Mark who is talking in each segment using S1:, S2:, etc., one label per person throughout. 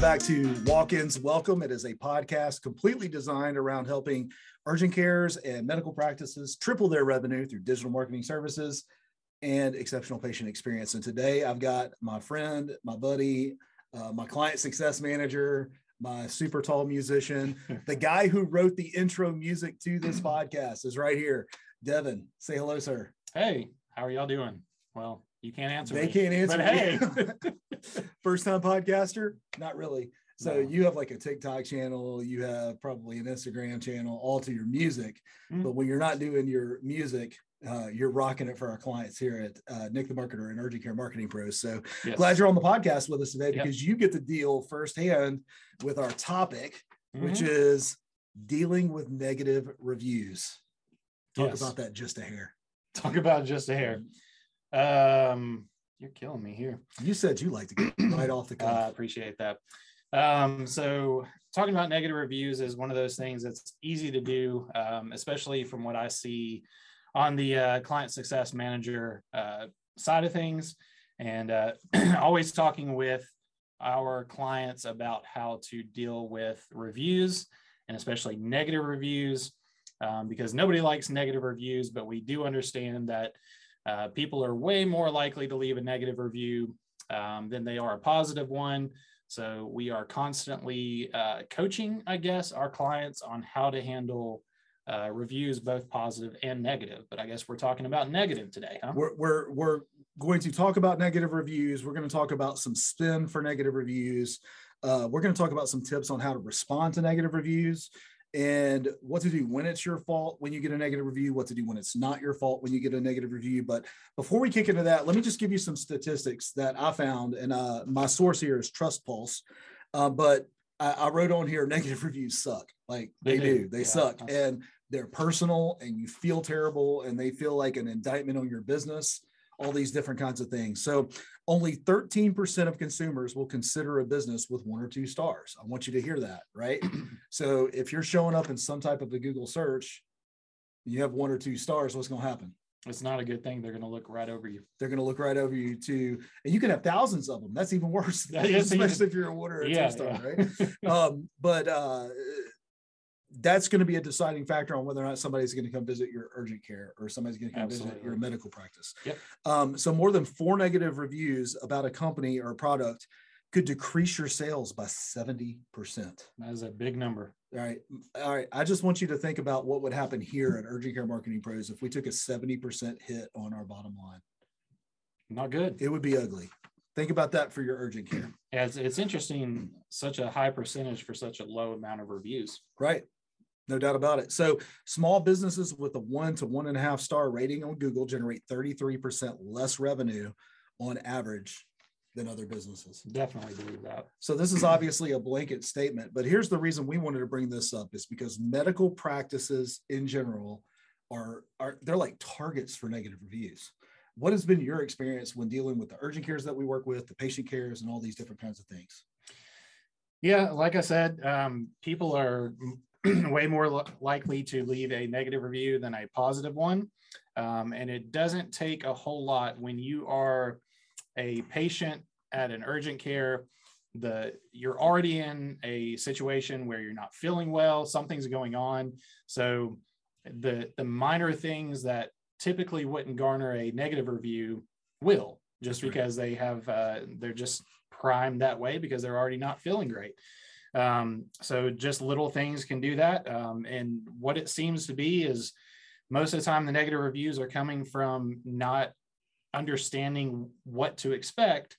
S1: Welcome back to Walk Ins Welcome. It is a podcast completely designed around helping urgent cares and medical practices triple their revenue through digital marketing services and exceptional patient experience. And today I've got my friend, my buddy, uh, my client success manager, my super tall musician, the guy who wrote the intro music to this podcast is right here. Devin, say hello, sir.
S2: Hey, how are y'all doing? Well, you can't answer.
S1: They
S2: me,
S1: can't answer.
S2: But hey,
S1: first time podcaster? Not really. So
S2: No.
S1: you have like a TikTok channel, you have probably an Instagram channel, all to your music.
S2: Mhm.
S1: But when you're not doing your music, uh, you're rocking it for our clients here at uh, Nick the Marketer and Urgent Care Marketing Pros. So
S2: yes.
S1: glad you're on the podcast with us today
S2: Yep.
S1: because you get to deal firsthand with our topic, which
S2: Mhm.
S1: is dealing with negative reviews. Talk
S2: Yes.
S1: about that just a hair.
S2: talk about just a hair. Um, you're killing me here.
S1: You said you like to get right off the
S2: I
S1: cuff.
S2: appreciate that. Um, so talking about negative reviews is one of those things that's easy to do, um, especially from what I see on the uh, client success manager uh, side of things, and uh, always talking with our clients about how to deal with reviews and especially negative reviews, um, because nobody likes negative reviews, but we do understand that uh, people are way more likely to leave a negative review um, than they are a positive one. So we are constantly uh, coaching, I guess, our clients on how to handle uh, reviews, both positive and negative. But I guess we're talking about negative today, huh?
S1: we're, we're we're going to talk about negative reviews we're going to talk about some spin for negative reviews uh, we're going to talk about some tips on how to respond to negative reviews and what to do when it's your fault when you get a negative review what to do when it's not your fault when you get a negative review. But before we kick into that let me just give you some statistics that i found and uh, my source here is TrustPulse uh, but I, I wrote on here negative reviews suck. Like they,
S2: They
S1: do.
S2: do.
S1: they
S2: Yeah,
S1: suck. and they're personal and you feel terrible and they feel like an indictment on your business all these different kinds of things. So only 13% of consumers will consider a business with one or two stars. I want you to hear that right? So if you're showing up in some type of a google search you have one or two stars what's going to happen?
S2: It's not a good thing. They're going to look right over you.
S1: they're going to look right over you too. And you can have thousands of them. That's even worse.
S2: Yes, even-
S1: especially if you're a one or
S2: Yeah,
S1: two star
S2: yeah.
S1: right? Um, but uh, that's going to be a deciding factor on whether or not somebody's going to come visit your urgent care or somebody's going to come visit your medical practice.
S2: Yep.
S1: Um, so more than four negative reviews about a company or a product could decrease your sales by 70%.
S2: That is a big number.
S1: All right. All right. I just want you to think about what would happen here at Urgent Care Marketing Pros if we took a 70% hit on our bottom line.
S2: Not good.
S1: It would be ugly. Think about that for your urgent care.
S2: Yeah, it's, it's interesting, such a high percentage for such a low amount of reviews.
S1: Right. No doubt about it. So small businesses with a one to one and a half star rating on Google generate 33% less revenue on average than other businesses.
S2: Definitely believe that.
S1: So this is obviously a blanket statement, but here's the reason we wanted to bring this up is because medical practices in general are, are they're like targets for negative reviews. What has been your experience when dealing with the urgent cares that we work with, the patient cares, and all these different kinds of things?
S2: Yeah, like I said, um, people are way more li- likely to leave a negative review than a positive one. Um, and it doesn't take a whole lot when you are a patient at an urgent care. The you're already in a situation where you're not feeling well, something's going on. So the the minor things that typically wouldn't garner a negative review will just because they have uh, they're just primed that way because they're already not feeling great. Um, so just little things can do that. Um, and what it seems to be is most of the time the negative reviews are coming from not understanding what to expect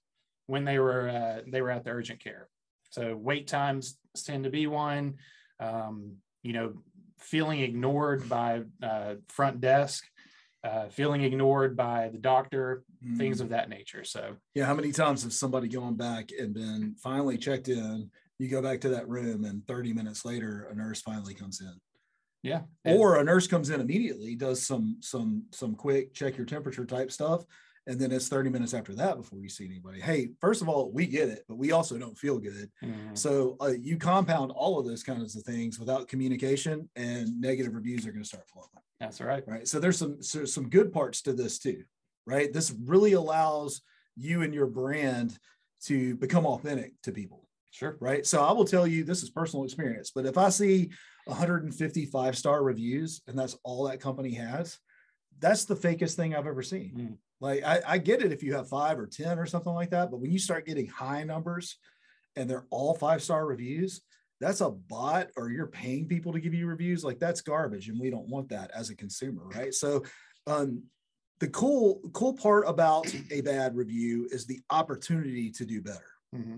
S2: when they were uh, they were at the urgent care. So wait times tend to be one. Um, you know, feeling ignored by uh, front desk, uh, feeling ignored by the doctor, things
S1: Mm.
S2: of that nature. So
S1: Yeah, how many times has somebody gone back and been finally checked in? You go back to that room, and 30 minutes later, a nurse finally comes in,
S2: yeah,
S1: or a nurse comes in immediately, does some some some quick check your temperature type stuff, and then it's 30 minutes after that before you see anybody. Hey, first of all, we get it, but we also don't feel good.
S2: Mhm.
S1: So uh, you compound all of those kinds of things without communication, and negative reviews are going to start flowing
S2: that's right.
S1: right so there's some so some good parts to this too right this really allows you and your brand to become authentic to people
S2: Sure.
S1: Right. So I will tell you this is personal experience, but if I see 155 star reviews and that's all that company has, that's the fakest thing I've ever seen. Mm. Like I, I get it if you have five or 10 or something like that, but when you start getting high numbers and they're all five star reviews, that's a bot or you're paying people to give you reviews. Like that's garbage. And we don't want that as a consumer. Right. So um, the cool, cool part about a bad review is the opportunity to do better. Mm-hmm.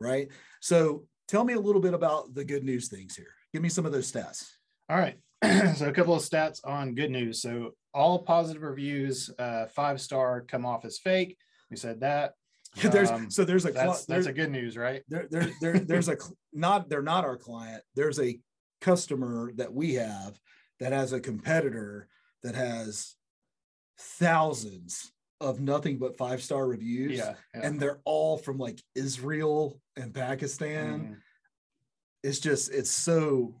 S1: Right. So tell me a little bit about the good news things here. Give me some of those stats.
S2: All right. so a couple of stats on good news. So all positive reviews, uh, five star, come off as fake. We said that.
S1: there's um, so there's a
S2: that's, that's a good news, right?
S1: There, there, there there's a not they're not our client. There's a customer that we have that has a competitor that has thousands of nothing but five star reviews.
S2: Yeah, yeah,
S1: And they're all from like Israel and Pakistan. Mm. It's just, it's so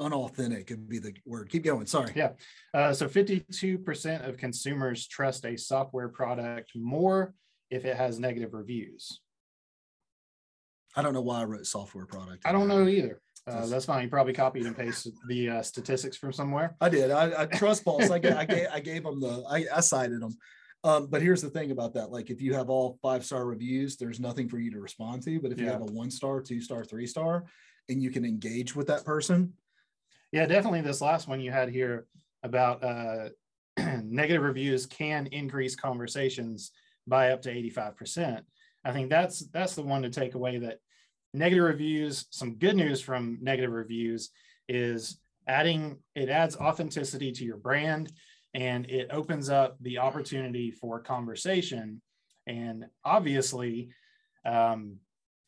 S1: unauthentic would be the word. Keep going. Sorry.
S2: Yeah. Uh, so 52% of consumers trust a software product more if it has negative reviews.
S1: I don't know why I wrote software product.
S2: I don't know either. Uh, that's fine. You probably copied and pasted the uh, statistics from somewhere.
S1: I did. I, I TrustPulse. I, gave, I gave I gave them the I, I cited them. Um, but here's the thing about that: like if you have all five star reviews, there's nothing for you to respond to. But if you have a one star, two star, three star, and you can engage with that person,
S2: yeah, definitely. This last one you had here about uh, negative reviews can increase conversations by up to 85%. I think that's that's the one to take away that negative reviews, some good news from negative reviews is adding it adds authenticity to your brand and it opens up the opportunity for conversation. And obviously, um,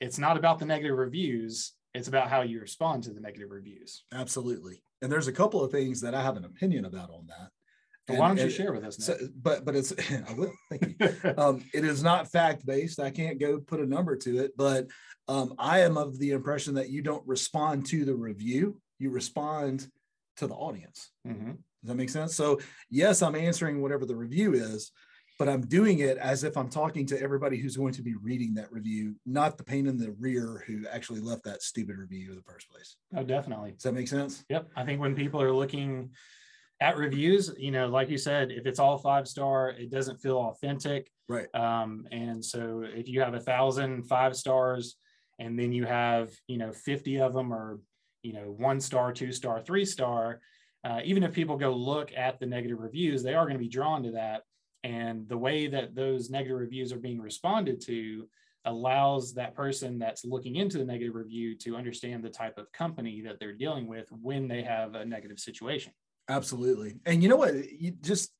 S2: it's not about the negative reviews, it's about how you respond to the negative reviews.
S1: Absolutely. And there's a couple of things that I have an opinion about on that.
S2: And, why don't you share with us?
S1: So, but but it's I will thank you. um, it is not fact based. I can't go put a number to it, but um, I am of the impression that you don't respond to the review, you respond to the audience. Mm-hmm. Does that make sense? So yes, I'm answering whatever the review is, but I'm doing it as if I'm talking to everybody who's going to be reading that review, not the pain in the rear who actually left that stupid review in the first place.
S2: Oh, definitely.
S1: Does that make sense?
S2: Yep. I think when people are looking at reviews, you know, like you said, if it's all five star, it doesn't feel authentic.
S1: Right.
S2: Um, and so if you have a thousand five stars and then you have, you know, 50 of them are, you know, one star, two star, three star, uh, even if people go look at the negative reviews, they are going to be drawn to that. And the way that those negative reviews are being responded to allows that person that's looking into the negative review to understand the type of company that they're dealing with when they have a negative situation.
S1: Absolutely. And you know what? You just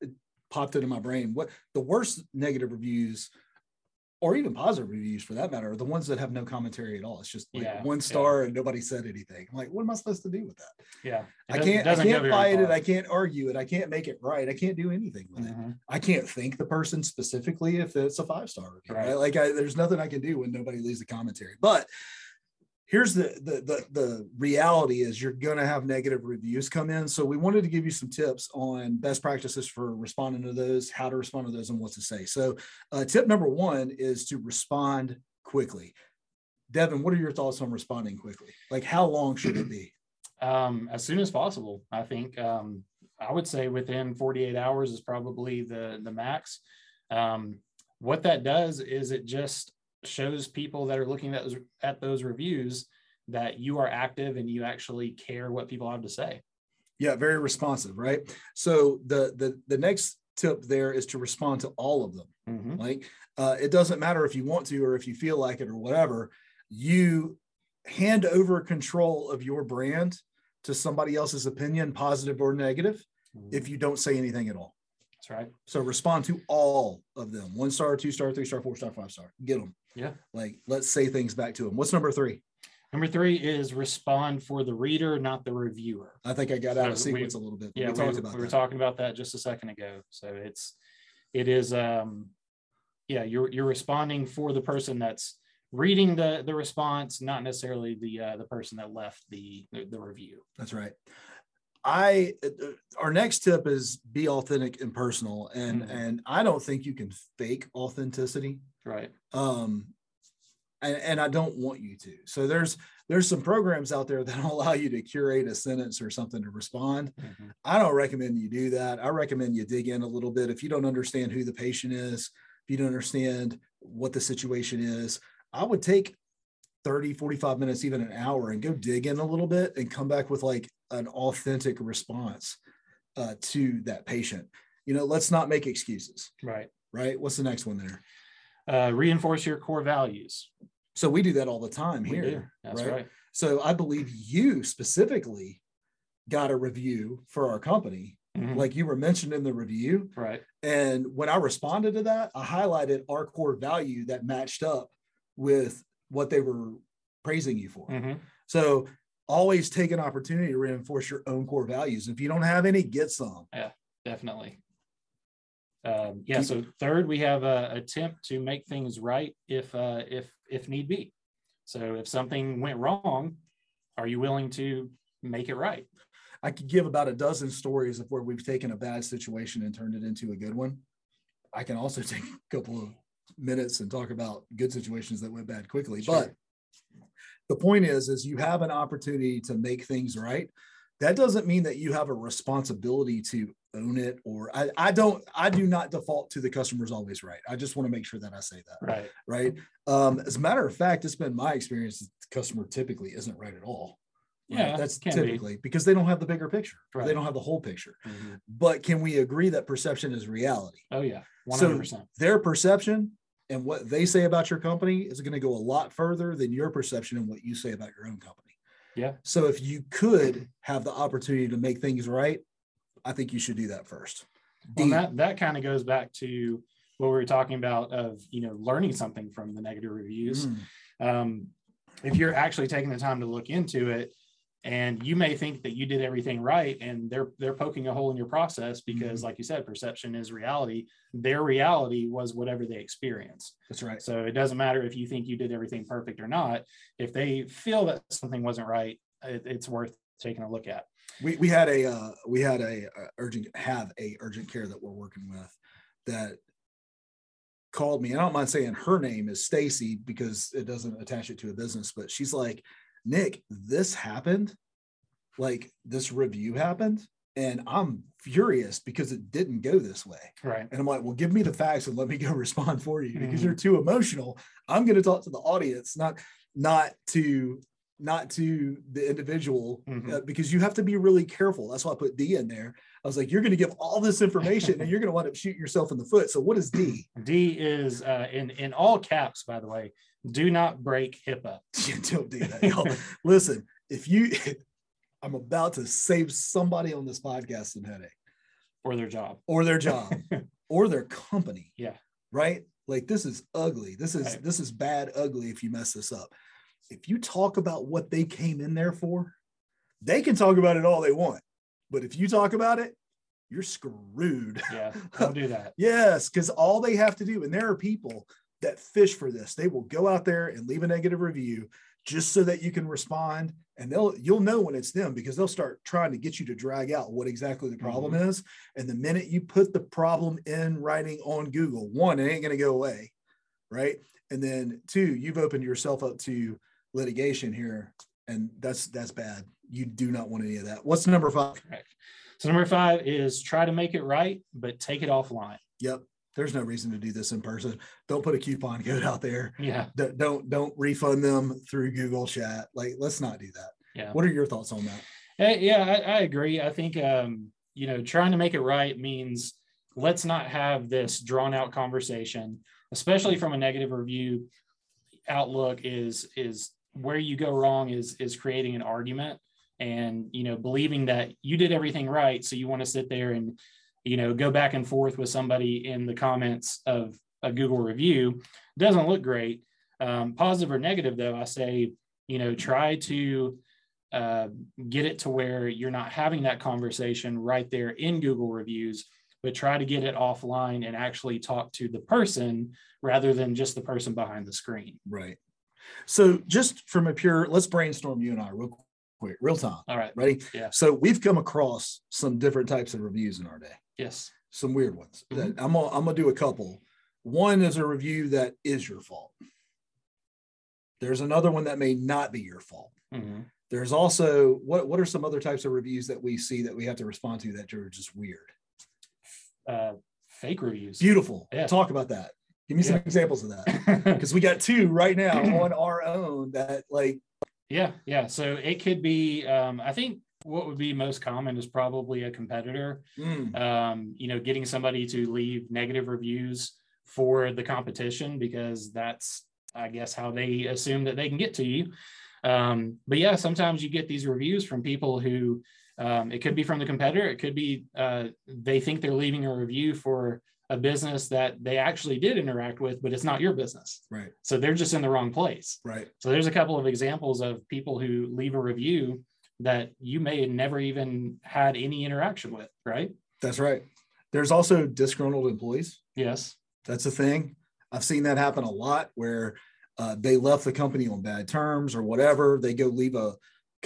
S1: popped into my brain. What the worst negative reviews or even positive reviews for that matter are the ones that have no commentary at all. It's just like yeah, one star yeah. and nobody said anything. I'm like, what am I supposed to do with that?
S2: Yeah.
S1: I can't I can't fight it. I can't argue it. I can't make it right. I can't do anything with mm-hmm. it. I can't thank the person specifically if it's a five star review. Right. right? Like I, there's nothing I can do when nobody leaves a commentary. But here's the, the the the, reality is you're going to have negative reviews come in. So we wanted to give you some tips on best practices for responding to those how to respond to those and what to say. So uh, tip number one is to respond quickly. Devin what are your thoughts on responding quickly? Like how long should it be?
S2: Um, as soon as possible i think um, i would say within 48 hours is probably the the max. Um, what that does is it just shows people that are looking at those, at those reviews that you are active and you actually care what people have to say.
S1: Yeah, very responsive, right? So the the the next tip there is to respond to all of them. Mm-hmm. Like uh, it doesn't matter if you want to or if you feel like it or whatever. You hand over control of your brand to somebody else's opinion, positive or negative, mm-hmm. if you don't say anything at all.
S2: That's right.
S1: So respond to all of them: one star, two star, three star, four star, five star. Get them.
S2: Yeah.
S1: Like let's say things back to them. What's number three?
S2: Number three is respond for the reader, not the reviewer.
S1: I think I got so out of sequence we, a little bit.
S2: Yeah, we, about we were talking about that just a second ago. So it's it is um yeah, you're you're responding for the person that's reading the the response, not necessarily the uh, the person that left the the review.
S1: That's right. I uh, our next tip is be authentic and personal, and mm-hmm. and I don't think you can fake authenticity.
S2: Right.
S1: Um, and, and I don't want you to. So there's there's some programs out there that allow you to curate a sentence or something to respond. Mm-hmm. I don't recommend you do that. I recommend you dig in a little bit. If you don't understand who the patient is, if you don't understand what the situation is, I would take 30, 45 minutes, even an hour, and go dig in a little bit and come back with like an authentic response uh, to that patient. You know, let's not make excuses.
S2: Right.
S1: Right. What's the next one there?
S2: Uh, reinforce your core values.
S1: So we do that all the time
S2: we
S1: here.
S2: That's right? right.
S1: So I believe you specifically got a review for our company, mm-hmm. like you were mentioned in the review.
S2: Right.
S1: And when I responded to that, I highlighted our core value that matched up with what they were praising you for. Mm-hmm. So always take an opportunity to reinforce your own core values. If you don't have any, get some.
S2: Yeah, definitely. Um, yeah. So third, we have a attempt to make things right if uh, if if need be. So if something went wrong, are you willing to make it right?
S1: I could give about a dozen stories of where we've taken a bad situation and turned it into a good one. I can also take a couple of minutes and talk about good situations that went bad quickly. Sure. But the point is, is you have an opportunity to make things right. That doesn't mean that you have a responsibility to own it or I, I don't I do not default to the customer's always right. I just want to make sure that I say that.
S2: Right.
S1: Right. Um, as a matter of fact, it's been my experience the customer typically isn't right at all.
S2: Right?
S1: Yeah, that's typically be. because they don't have the bigger picture. Right. They don't have the whole picture. Mm-hmm. But can we agree that perception is reality?
S2: Oh yeah, 100%.
S1: So their perception and what they say about your company is going to go a lot further than your perception and what you say about your own company.
S2: Yeah.
S1: So if you could have the opportunity to make things right, I think you should do that first.
S2: Well, that that kind of goes back to what we were talking about of you know learning something from the negative reviews. Mm. Um, if you're actually taking the time to look into it, and you may think that you did everything right and they're they're poking a hole in your process because mm-hmm. like you said perception is reality. Their reality was whatever they experienced.
S1: That's right.
S2: So it doesn't matter if you think you did everything perfect or not. If they feel that something wasn't right it, it's worth taking a look at.
S1: We, we had a uh, we had a, a urgent have a urgent care that we're working with that called me. I don't mind saying her name is stacy because it doesn't attach it to a business but she's like Nick, this happened. Like this review happened. And I'm furious because it didn't go this way.
S2: Right.
S1: And I'm like, well, give me the facts and let me go respond for you because mm-hmm. you're too emotional. I'm going to talk to the audience, not not to not to the individual mm-hmm. uh, because you have to be really careful. That's why I put D in there. I was like, you're going to give all this information and you're going to wind up shooting yourself in the foot. So what is D?
S2: D is uh, in in all caps, by the way. Do not break HIPAA.
S1: don't do that, y'all. Listen, if you, I'm about to save somebody on this podcast some headache,
S2: or their job,
S1: or their job, or their company.
S2: Yeah.
S1: Right. Like this is ugly. This is right. this is bad ugly if you mess this up. If you talk about what they came in there for, they can talk about it all they want. But if you talk about it, you're screwed.
S2: Yeah, don't do that.
S1: yes, because all they have to do, and there are people that fish for this. They will go out there and leave a negative review just so that you can respond and they'll you'll know when it's them because they'll start trying to get you to drag out what exactly the problem mm-hmm. is. And the minute you put the problem in writing on google one it ain't going to go away right? And then two you've opened yourself up to litigation here and that's that's bad. You do not want any of that. What's number five?
S2: Correct. so number five is try to make it right but take it offline.
S1: Yep there's no reason to do this in person. Don't put a coupon code out there.
S2: Yeah.
S1: D- don't don't refund them through Google Chat. Like, let's not do that.
S2: Yeah.
S1: What are your thoughts on that?
S2: Hey, yeah, I, I, agree. I think um, you know, trying to make it right means let's not have this drawn out conversation, especially from a negative review outlook. Is is where you go wrong is is creating an argument and you know believing that you did everything right, so you want to sit there and you know, go back and forth with somebody in the comments of a Google review doesn't look great. Um, positive or negative, though, I say, you know, try to uh, get it to where you're not having that conversation right there in Google reviews, but try to get it offline and actually talk to the person rather than just the person behind the screen.
S1: Right. So, just from a pure, let's brainstorm you and I real quick, real time.
S2: All right.
S1: Ready?
S2: Yeah.
S1: So, we've come across some different types of reviews in our day.
S2: Yes.
S1: Some weird ones. Mm-hmm. I'm gonna I'm gonna do a couple. One is a review that is your fault. There's another one that may not be your fault.
S2: Mhm.
S1: There's also what what are some other types of reviews that we see that we have to respond to that are just weird?
S2: Uh, fake reviews.
S1: Beautiful.
S2: Yeah.
S1: Talk about that. Give me some examples of that. Because we got two right now on our own that like
S2: Yeah, yeah. So it could be. Um, I think what would be most common is probably a competitor.
S1: mm,
S2: Um, you know, getting somebody to leave negative reviews for the competition because that's, I guess, how they assume that they can get to you. Um, but yeah, sometimes you get these reviews from people who um, it could be from the competitor. It could be uh, they think they're leaving a review for a business that they actually did interact with, but it's not your business.
S1: right,
S2: So they're just in the wrong place.
S1: right.
S2: So there's a couple of examples of people who leave a review that you may have never even had any interaction with, right?
S1: That's right. There's also disgruntled employees.
S2: Yes.
S1: That's a thing. I've seen that happen a lot where uh, they left the company on bad terms or whatever. They go leave a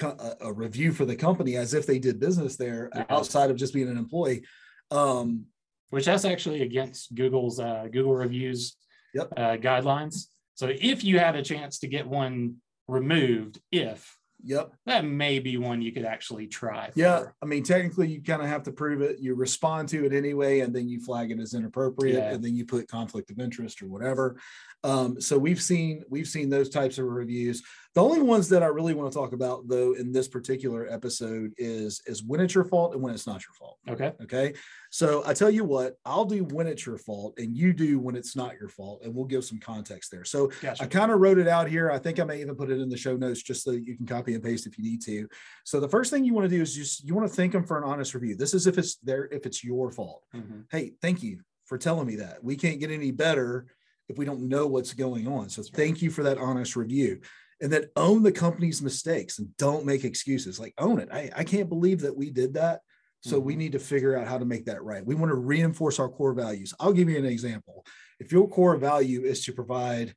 S1: a, a review for the company as if they did business there
S2: Yeah.
S1: outside of just being an employee. Um,
S2: Which that's actually against Google's uh, Google reviews
S1: Yep.
S2: uh, guidelines. So if you had a chance to get one removed, if
S1: yep.
S2: that may be one you could actually try.
S1: Yeah.
S2: for.
S1: I mean, technically, you kind of have to prove it. You respond to it anyway, and then you flag it as inappropriate,
S2: Yeah.
S1: and then you put conflict of interest or whatever. Um, so we've seen we've seen those types of reviews. The only ones that I really want to talk about, though, in this particular episode is is when it's your fault and when it's not your fault.
S2: Okay.
S1: Okay. So I tell you what, I'll do when it's your fault, and you do when it's not your fault, and we'll give some context there. So
S2: Gotcha.
S1: I kind of wrote it out here. I think I may even put it in the show notes just so you can copy and paste if you need to. So the first thing you want to do is just you want to thank them for an honest review. This is if it's there, if it's your fault.
S2: Mhm.
S1: Hey, thank you for telling me that. We can't get any better if we don't know what's going on. So thank you for that honest review. And then own the company's mistakes and don't make excuses. Like own it. I, I can't believe that we did that. So we
S2: Mhm.
S1: need to figure out how to make that right. We want to reinforce our core values. I'll give you an example. If your core value is to provide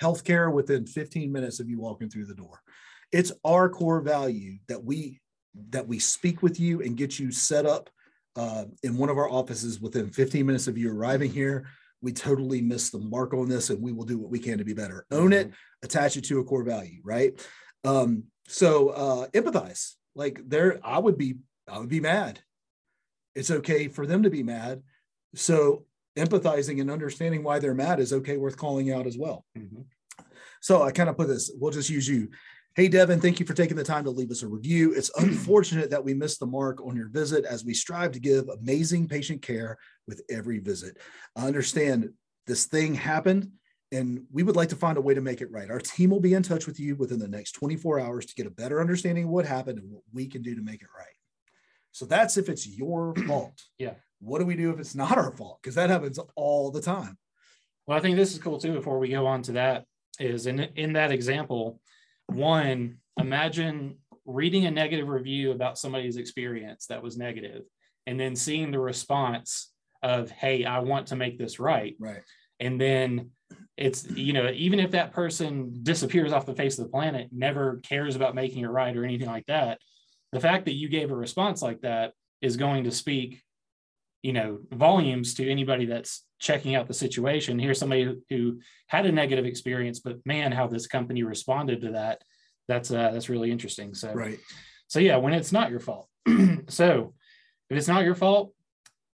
S1: healthcare within 15 minutes of you walking through the door, it's our core value that we that we speak with you and get you set up uh, in one of our offices within 15 minutes of you arriving here. We totally missed the mark on this, and we will do what we can to be better. Own it, attach it to a core value, right? Um, so uh, empathize. Like there, I would be, I would be mad. It's okay for them to be mad. So empathizing and understanding why they're mad is okay, worth calling out as well.
S2: Mhm.
S1: So I kind of put this, we'll just use you. Hey, Devin, thank you for taking the time to leave us a review. It's unfortunate that we missed the mark on your visit as we strive to give amazing patient care with every visit. I understand this thing happened and we would like to find a way to make it right. Our team will be in touch with you within the next 24 hours to get a better understanding of what happened and what we can do to make it right. So that's if it's your fault.
S2: Yeah.
S1: What do we do if it's not our fault? Because that happens all the time.
S2: Well, I think this is cool too. Before we go on to that, is in in that example, one imagine reading a negative review about somebody's experience that was negative, and then seeing the response of, "Hey, I want to make this right,"
S1: Right.
S2: and then it's you know even if that person disappears off the face of the planet, never cares about making it right or anything like that, the fact that you gave a response like that is going to speak you know volumes to anybody that's checking out the situation. Here's somebody who, had a negative experience but man how this company responded to that. That's uh that's really interesting. So
S1: Right.
S2: so yeah when it's not your fault. So if it's not your fault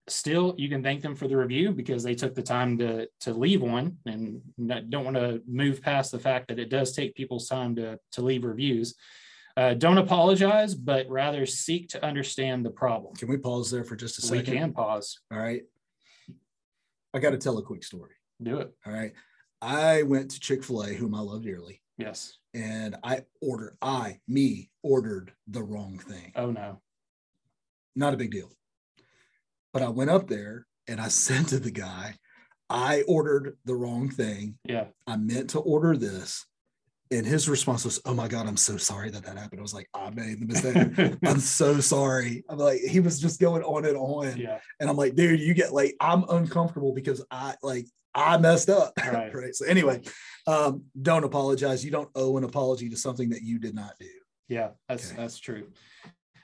S2: still you can thank them for the review because they took the time to to leave one and don't want to move past the fact that it does take people's time to to leave reviews uh, don't apologize but rather seek to understand the problem
S1: Can we pause there for just a second?
S2: we can pause
S1: All right. I got to tell a quick story.
S2: do it
S1: All right. I went to Chick-fil-A, whom I love dearly,
S2: yes
S1: and I ordered, I, me, ordered the wrong thing.
S2: oh no
S1: Not a big deal. But I went up there and I said to the guy, I ordered the wrong thing.
S2: yeah
S1: I meant to order this. And his response was, Oh my God, I'm so sorry that that happened. I was like, I made the mistake. I'm so sorry. I'm like, he was just going on and on.
S2: yeah
S1: And I'm like, dude, you get like, I'm uncomfortable because I like, I messed up.
S2: Right.
S1: right. So, anyway, um, don't apologize. You don't owe an apology to something that you did not do.
S2: Yeah, that's
S1: Okay.
S2: that's true.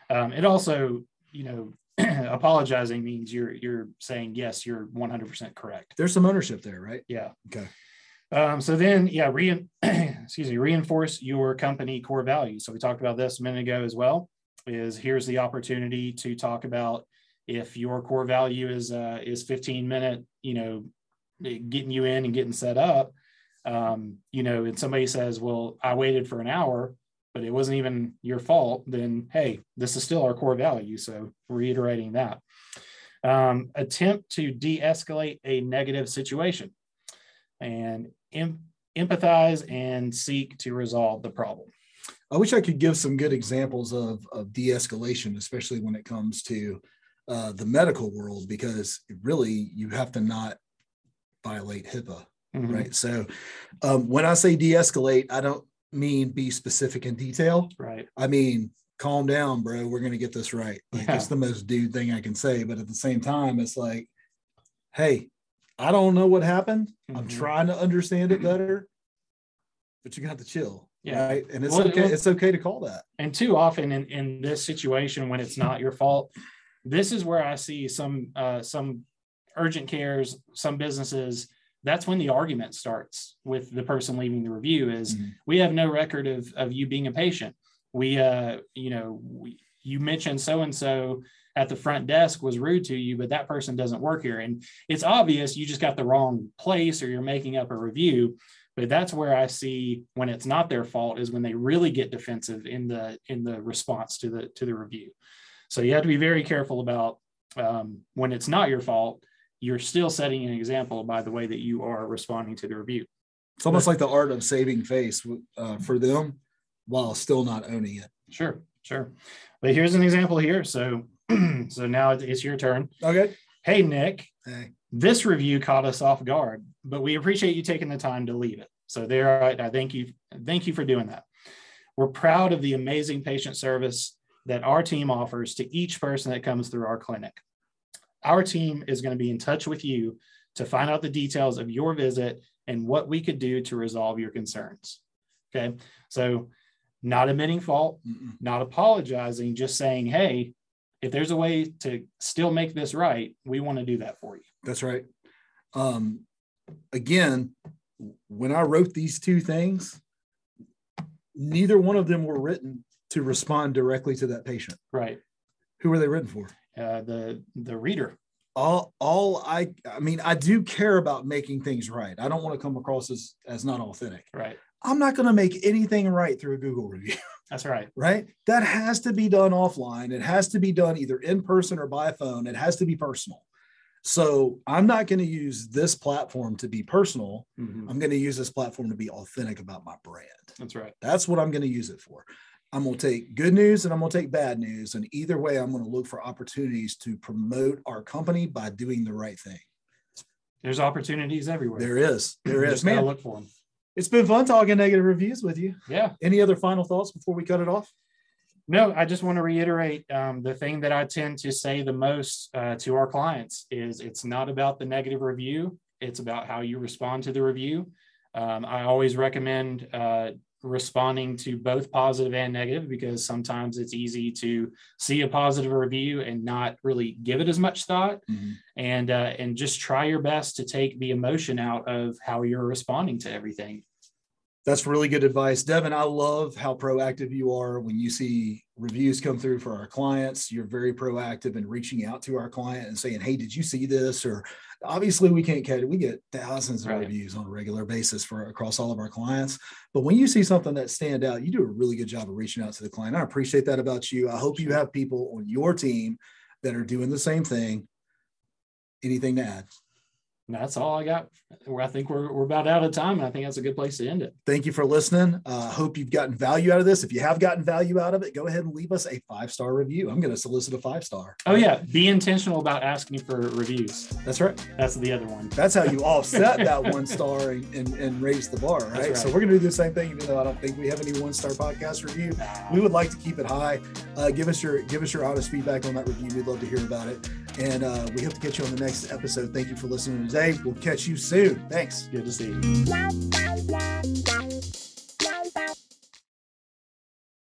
S2: Um, it also, you know, apologizing means you're you're saying yes, you're 100% correct.
S1: There's some ownership there, right?
S2: Yeah.
S1: Okay.
S2: Um, so then, yeah, re- excuse me, reinforce your company core values. So we talked about this a minute ago as well. Is here's the opportunity to talk about if your core value is uh, is 15 minute, you know, getting you in and getting set up. Um, you know, and somebody says, "Well, I waited for an hour, but it wasn't even your fault." Then, hey, this is still our core value. So reiterating that. Um, attempt to de-escalate a negative situation and em- empathize and seek to resolve the problem.
S1: I wish I could give some good examples of, of de-escalation, especially when it comes to uh, the medical world, because really you have to not violate HIPAA, mm-hmm. right? So um, when I say de-escalate, I don't mean be specific in detail.
S2: Right.
S1: I mean calm down, bro. We're gonna get this right. Like yeah. it's the most dude thing I can say, but at the same time, it's like, hey, I don't know what happened. Mm-hmm. I'm trying to understand it better, but you got to chill. Yeah. Right. And it's well, okay. Well, it's okay to call that.
S2: And too often in, in this situation when it's not your fault, this is where I see some uh, some urgent cares, some businesses. That's when the argument starts with the person leaving the review. Is mm-hmm. we have no record of of you being a patient. We, uh, you know, we, you mentioned so and so at the front desk was rude to you, but that person doesn't work here. And it's obvious you just got the wrong place or you're making up a review. But that's where I see when it's not their fault is when they really get defensive in the in the response to the to the review. So you have to be very careful about um, when it's not your fault. You're still setting an example by the way that you are responding to the review.
S1: It's almost like the art of saving face uh, for them while still not owning it.
S2: Sure, sure. But here's an example here. So so now it's your turn.
S1: Okay.
S2: Hey, Nick.
S1: Hey.
S2: This review caught us off guard, but we appreciate you taking the time to leave it. So there, I, I thank you. Thank you for doing that. We're proud of the amazing patient service that our team offers to each person that comes through our clinic. Our team is going to be in touch with you to find out the details of your visit and what we could do to resolve your concerns. Okay. So, not admitting fault, Mm-mm. not apologizing, just saying, hey, if there's a way to still make this right, we want to do that for you.
S1: That's right. Um, again, when I wrote these two things, neither one of them were written to respond directly to that patient.
S2: Right.
S1: Who were they written for?
S2: Uh, the the reader.
S1: All all I I mean I do care about making things right. I don't want to come across as as not authentic.
S2: Right.
S1: I'm not going to make anything right through a Google review.
S2: That's right.
S1: Right. That has to be done offline. It has to be done either in person or by phone. It has to be personal. So I'm not going to use this platform to be personal. Mm-hmm. I'm going to use this platform to be authentic about my brand.
S2: That's right.
S1: That's what I'm going to use it for. I'm going to take good news and I'm going to take bad news. And either way, I'm going to look for opportunities to promote our company by doing the right thing.
S2: There's opportunities everywhere.
S1: There is. There is.
S2: Man, look for them.
S1: It's been fun talking negative reviews with you.
S2: Yeah.
S1: Any other final thoughts before we cut it off?
S2: No, I just want to reiterate um, the thing that I tend to say the most uh, to our clients is it's not about the negative review. It's about how you respond to the review. Um, I always recommend uh, responding to both positive and negative because sometimes it's easy to see a positive review and not really give it as much thought mm-hmm. and uh, and just try your best to take the emotion out of how you're responding to everything
S1: that's really good advice devin i love how proactive you are when you see reviews come through for our clients you're very proactive in reaching out to our client and saying hey did you see this or obviously we can't catch it. We get thousands of right. reviews on a regular basis for across all of our clients. But when you see something that stand out, you do a really good job of reaching out to the client. I appreciate that about you. I hope you have people on your team that are doing the same thing. Anything to add?
S2: That's all I got. Where I think we're, we're about out of time, and I think that's a good place to end it.
S1: Thank you for listening. I uh, hope you've gotten value out of this. If you have gotten value out of it, go ahead and leave us a five star review. I'm going to solicit a five star.
S2: Oh, yeah. Be intentional about asking for reviews.
S1: That's right.
S2: That's the other one.
S1: That's how you offset that one star and, and, and, raise the bar, right? right? So we're going to do the same thing, even though I don't think we have any one star podcast review. We would like to keep it high. Uh, give us your give us your honest feedback on that review. We'd love to hear about it. And uh, we hope to catch you on the next episode. Thank you for listening today. We'll catch you soon. Thanks.
S2: Good to see you.